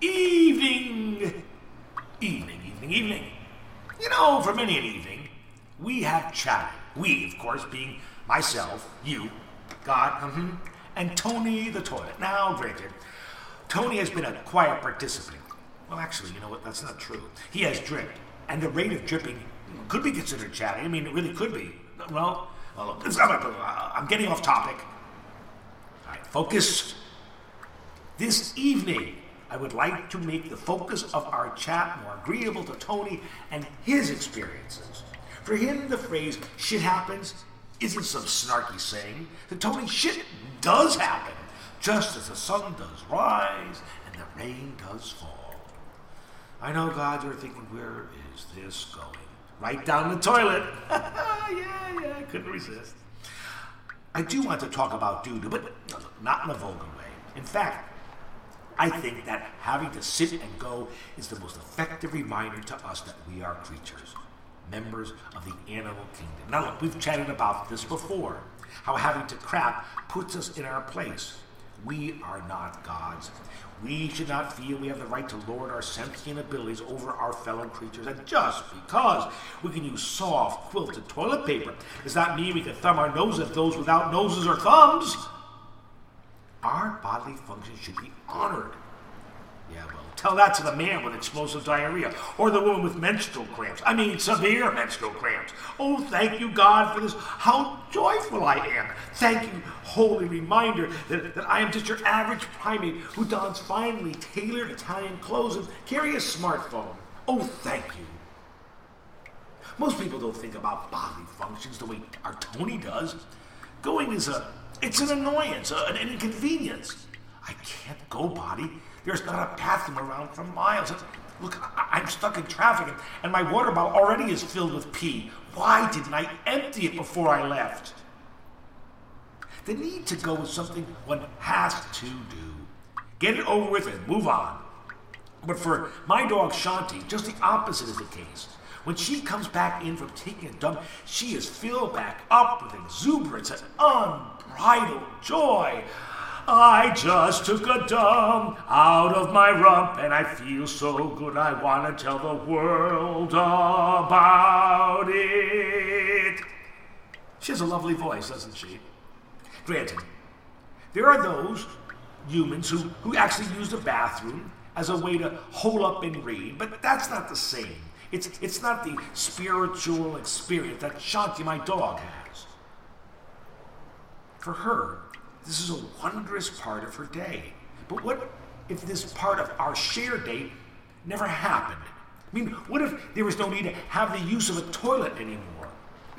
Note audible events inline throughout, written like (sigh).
Evening! Evening, evening, evening. You know, for many an evening, we have chatted. We, of course, being myself, you, God, mm-hmm, and Tony the toilet. Now, granted, Tony has been a quiet participant. Well, actually, you know what? That's not true. He has dripped, and the rate of dripping could be considered chatting. I mean, it really could be. Well, well I'm getting off topic. All right, focus. This evening, I would like to make the focus of our chat more agreeable to Tony and his experiences. For him, the phrase shit happens isn't some snarky saying. To Tony, shit does happen, just as the sun does rise and the rain does fall. I know, God, you're thinking, where is this going? Right down the toilet. (laughs) yeah, yeah, I couldn't resist. I do want to talk about doo but not in a vulgar way. In fact, I think that having to sit and go is the most effective reminder to us that we are creatures, members of the animal kingdom. Now, look, we've chatted about this before how having to crap puts us in our place. We are not gods. We should not feel we have the right to lord our sentient abilities over our fellow creatures. And just because we can use soft, quilted toilet paper does not mean we can thumb our nose at those without noses or thumbs. Our bodily functions should be honored. Yeah, well, tell that to the man with explosive diarrhea, or the woman with menstrual cramps. I mean, severe menstrual cramps. Oh, thank you, God, for this. How joyful I am. Thank you, holy reminder that, that I am just your average primate who dons finely tailored Italian clothes and carry a smartphone. Oh, thank you. Most people don't think about bodily functions the way our Tony does. Going is a it's an annoyance, uh, an inconvenience. I can't go, body. There's not a bathroom around for miles. Look, I- am stuck in traffic, and my water bottle already is filled with pee. Why didn't I empty it before I left? The need to go is something one has to do. Get it over with and move on. But for my dog Shanti, just the opposite is the case. When she comes back in from taking a dump, she is filled back up with exuberance and unbridled joy. I just took a dump out of my rump and I feel so good I want to tell the world about it. She has a lovely voice, doesn't she? Granted, there are those humans who, who actually use the bathroom as a way to hole up and read, but that's not the same. It's, it's not the spiritual experience that Shanti, my dog, has. For her, this is a wondrous part of her day. But what if this part of our shared day never happened? I mean, what if there was no need to have the use of a toilet anymore?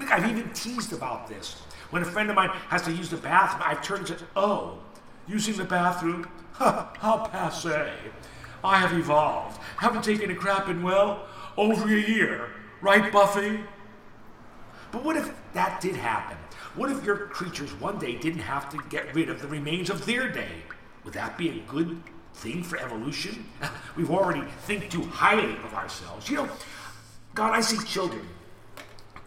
Mean, I've even teased about this. When a friend of mine has to use the bathroom, I've turned said, Oh, using the bathroom? Ha! (laughs) How passe. I have evolved. Haven't taken a crap in, well, over a year. Right, Buffy? But what if that did happen? What if your creatures one day didn't have to get rid of the remains of their day? Would that be a good thing for evolution? (laughs) We've already think too highly of ourselves. You know, God, I see children,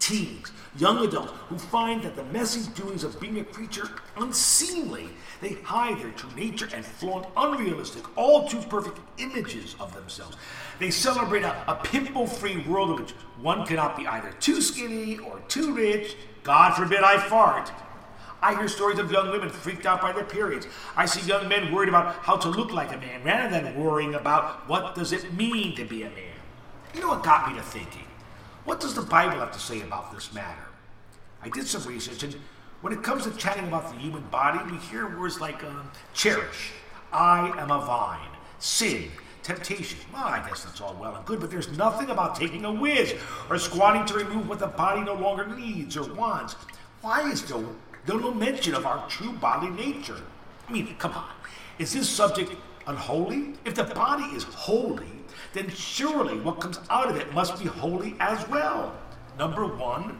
teens, young adults who find that the messy doings of being a creature unseemly. They hide their true nature and flaunt unrealistic, all too perfect images of themselves. They celebrate a, a pimple free world in which one cannot be either too skinny or too rich. God forbid I fart. I hear stories of young women freaked out by their periods. I see young men worried about how to look like a man rather than worrying about what does it mean to be a man. You know what got me to thinking? What does the Bible have to say about this matter? I did some research, and when it comes to chatting about the human body, we hear words like uh, cherish, I am a vine, sin, temptation. Well, I guess that's all well and good, but there's nothing about taking a whiz or squatting to remove what the body no longer needs or wants. Why is there no mention of our true bodily nature? I mean, come on. Is this subject unholy? If the body is holy, then surely what comes out of it must be holy as well. Number one,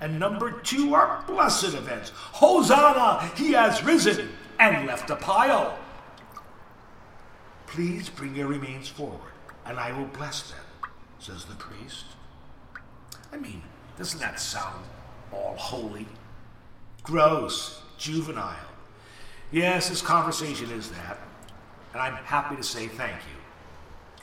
and number two are blessed events. Hosanna, he has risen and left a pile. Please bring your remains forward, and I will bless them, says the priest. I mean, doesn't that sound all holy? Gross, juvenile. Yes, this conversation is that, and I'm happy to say thank you.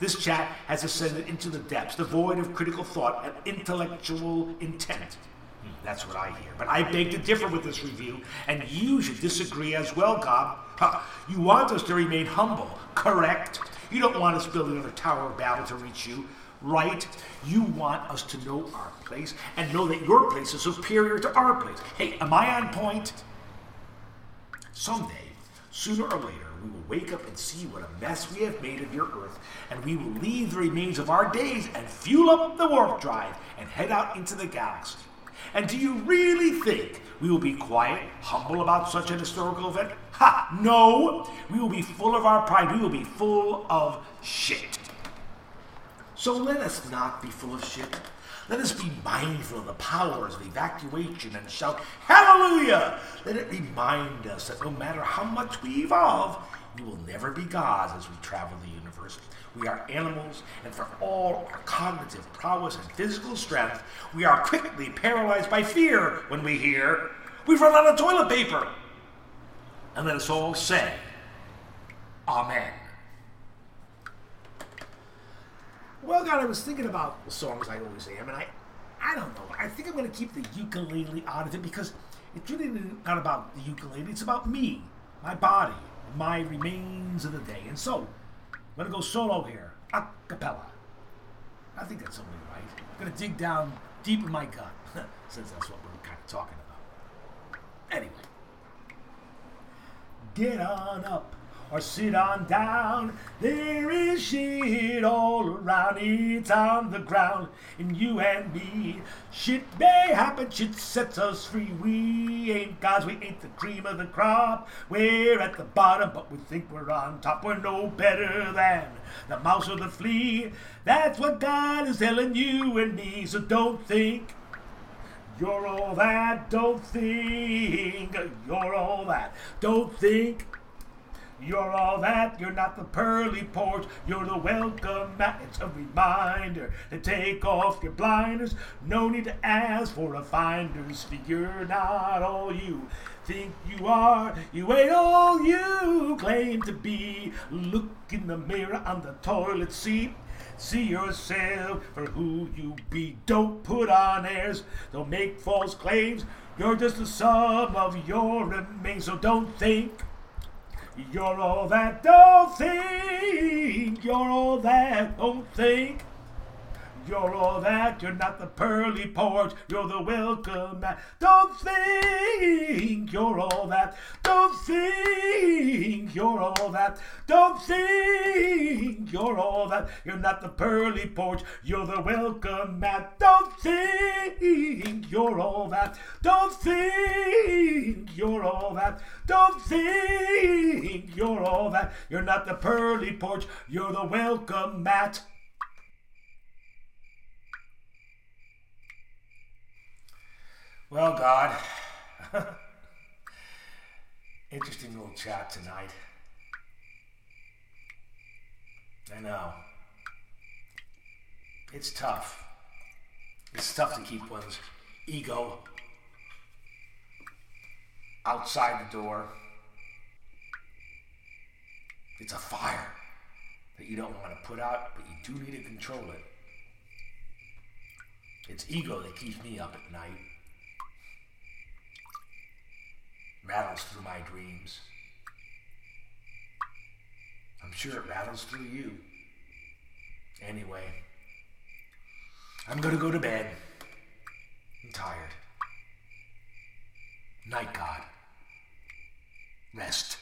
This chat has ascended into the depths, devoid of critical thought and intellectual intent. Hmm, that's what I hear. But I beg to differ with this review, and you should disagree as well, God. Huh. You want us to remain humble, correct? You don't want us to build another Tower of Babel to reach you, right? You want us to know our place and know that your place is superior to our place. Hey, am I on point? Someday, sooner or later, we will wake up and see what a mess we have made of your earth, and we will leave the remains of our days and fuel up the warp drive and head out into the galaxy. And do you really think we will be quiet, humble about such an historical event? Ha! No! We will be full of our pride. We will be full of shit. So let us not be full of shit. Let us be mindful of the powers of evacuation and shout, Hallelujah! Let it remind us that no matter how much we evolve, we will never be gods as we travel the universe. We are animals, and for all our cognitive prowess and physical strength, we are quickly paralyzed by fear when we hear, We've run out of toilet paper! And let us all say, Amen. Well, God, I was thinking about the songs I always am, and I, I don't know. I think I'm going to keep the ukulele out of it because it's really not about the ukulele. It's about me, my body, my remains of the day. And so, I'm going to go solo here, a cappella. I think that's only right. I'm going to dig down deep in my gut, (laughs) since that's what we're kind of talking about. Anyway, get on up or sit on down. There is shit all around, it's on the ground, and you and me. Shit may happen, shit sets us free. We ain't gods, we ain't the cream of the crop. We're at the bottom, but we think we're on top. We're no better than the mouse or the flea. That's what God is telling you and me, so don't think. You're all that, don't think you're all that. Don't think you're all that, you're not the pearly porch, you're the welcome mat. It's a reminder to take off your blinders. No need to ask for a finder's fee. You're not all you think you are. You ain't all you claim to be. Look in the mirror on the toilet seat. See yourself for who you be. Don't put on airs. Don't make false claims. You're just the sum of your remains. So don't think you're all that. Don't think. You're all that. Don't think. You're all that, you're not the pearly porch, you're the welcome mat. Don't think you're all that, don't think you're all that, don't think you're all that, you're not the pearly porch, you're the welcome mat. Don't think you're all that, don't think you're all that, don't think you're all that, you're not the pearly porch, you're the welcome mat. Well, God, (laughs) interesting little chat tonight. I know. It's tough. It's tough to keep one's ego outside the door. It's a fire that you don't want to put out, but you do need to control it. It's ego that keeps me up at night. rattles through my dreams. I'm sure it rattles through you. Anyway, I'm to go to bed. I'm tired. Night God. Rest.